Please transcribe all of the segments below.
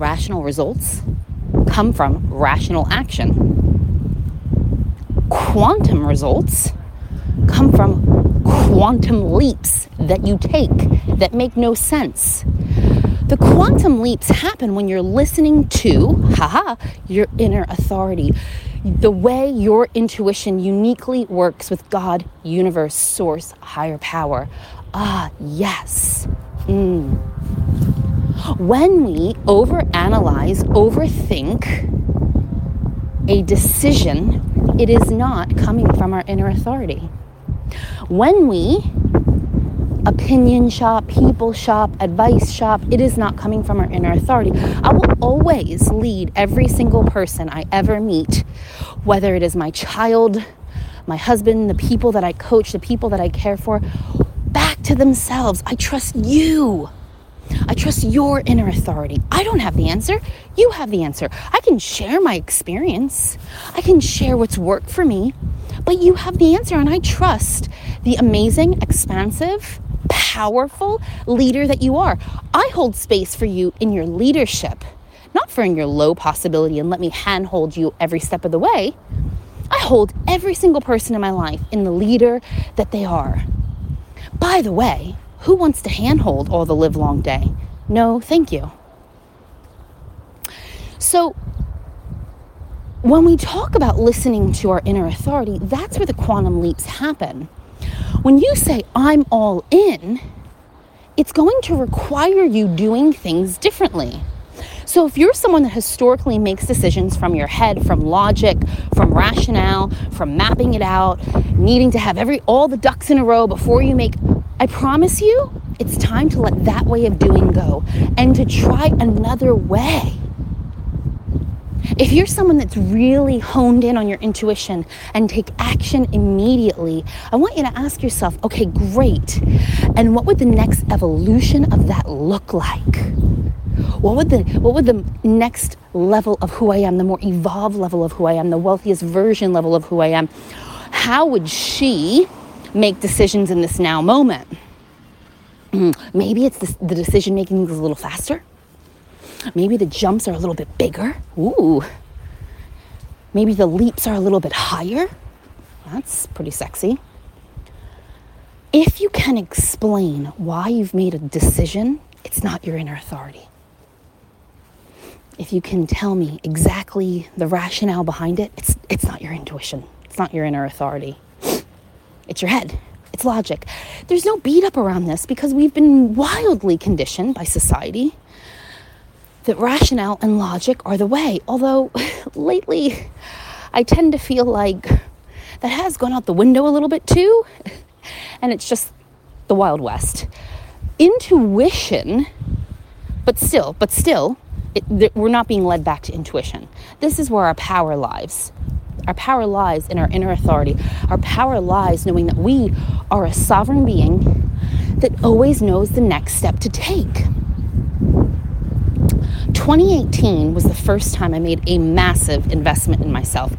rational results come from rational action. Quantum results come from quantum leaps that you take that make no sense. The quantum leaps happen when you're listening to, haha, your inner authority. The way your intuition uniquely works with God, universe, source, higher power. Ah, yes. When we overanalyze, overthink a decision, it is not coming from our inner authority. When we opinion shop, people shop, advice shop. It is not coming from our inner authority. I will always lead every single person I ever meet, whether it is my child, my husband, the people that I coach, the people that I care for, back to themselves. I trust you. I trust your inner authority. I don't have the answer. You have the answer. I can share my experience. I can share what's worked for me, but you have the answer. And I trust the amazing, expansive, powerful leader that you are. I hold space for you in your leadership, not for in your low possibility and let me handhold you every step of the way. I hold every single person in my life in the leader that they are. By the way, who wants to handhold all the live long day? No, thank you. So, when we talk about listening to our inner authority, that's where the quantum leaps happen. When you say, I'm all in, it's going to require you doing things differently. So, if you're someone that historically makes decisions from your head, from logic, from rationale, from mapping it out, needing to have every all the ducks in a row before you make, I promise you, it's time to let that way of doing go and to try another way. If you're someone that's really honed in on your intuition and take action immediately, I want you to ask yourself, okay, great. And what would the next evolution of that look like? What would the what would the next level of who I am, the more evolved level of who I am, the wealthiest version level of who I am? How would she make decisions in this now moment? Maybe it's the, the decision making is a little faster. Maybe the jumps are a little bit bigger. Ooh. Maybe the leaps are a little bit higher. That's pretty sexy. If you can explain why you've made a decision, it's not your inner authority. If you can tell me exactly the rationale behind it, it's, it's not your intuition. It's not your inner authority. It's your head. It's logic. There's no beat up around this because we've been wildly conditioned by society that rationale and logic are the way. Although lately, I tend to feel like that has gone out the window a little bit too, and it's just the Wild West. Intuition, but still, but still, it, we're not being led back to intuition. This is where our power lies. Our power lies in our inner authority. Our power lies knowing that we are a sovereign being that always knows the next step to take. 2018 was the first time I made a massive investment in myself.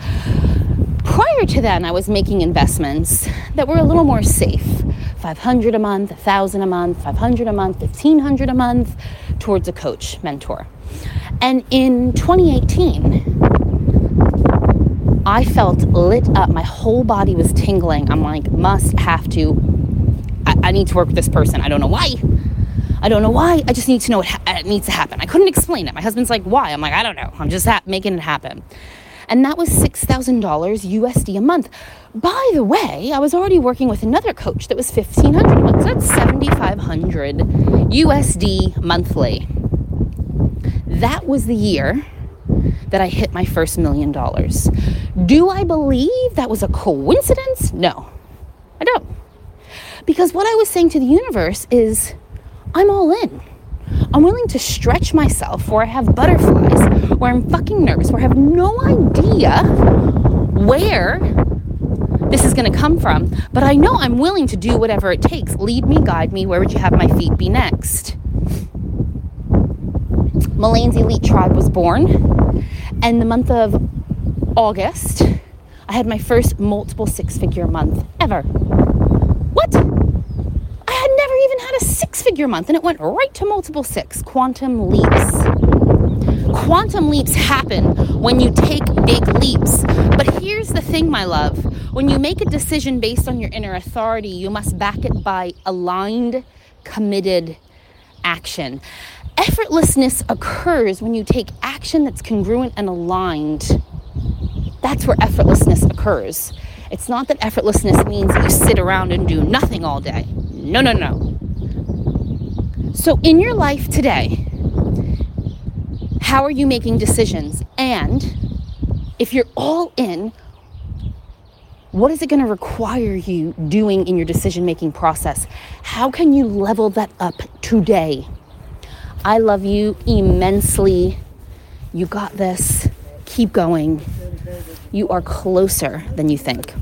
Prior to then, I was making investments that were a little more safe 500 a month, 1000 a month, 500 a month, 1500 a month towards a coach, mentor. And in 2018, I felt lit up. My whole body was tingling. I'm like, must have to. I, I need to work with this person. I don't know why. I don't know why. I just need to know what ha- it needs to happen. I couldn't explain it. My husband's like, why? I'm like, I don't know. I'm just ha- making it happen. And that was $6,000 USD a month. By the way, I was already working with another coach that was 1500 a month. So that's 7500 USD monthly. That was the year that I hit my first million dollars. Do I believe that was a coincidence? No, I don't. Because what I was saying to the universe is, I'm all in. I'm willing to stretch myself where I have butterflies, where I'm fucking nervous, where I have no idea where this is going to come from, but I know I'm willing to do whatever it takes. Lead me, guide me. Where would you have my feet be next? Malaine's Elite Tribe was born, and the month of August, I had my first multiple six figure month ever. What? I had never even had a six figure month and it went right to multiple six quantum leaps. Quantum leaps happen when you take big leaps. But here's the thing, my love when you make a decision based on your inner authority, you must back it by aligned, committed action. Effortlessness occurs when you take action that's congruent and aligned. That's where effortlessness occurs. It's not that effortlessness means that you sit around and do nothing all day. No, no, no. So, in your life today, how are you making decisions? And if you're all in, what is it going to require you doing in your decision making process? How can you level that up today? I love you immensely. You got this. Keep going. You are closer than you think.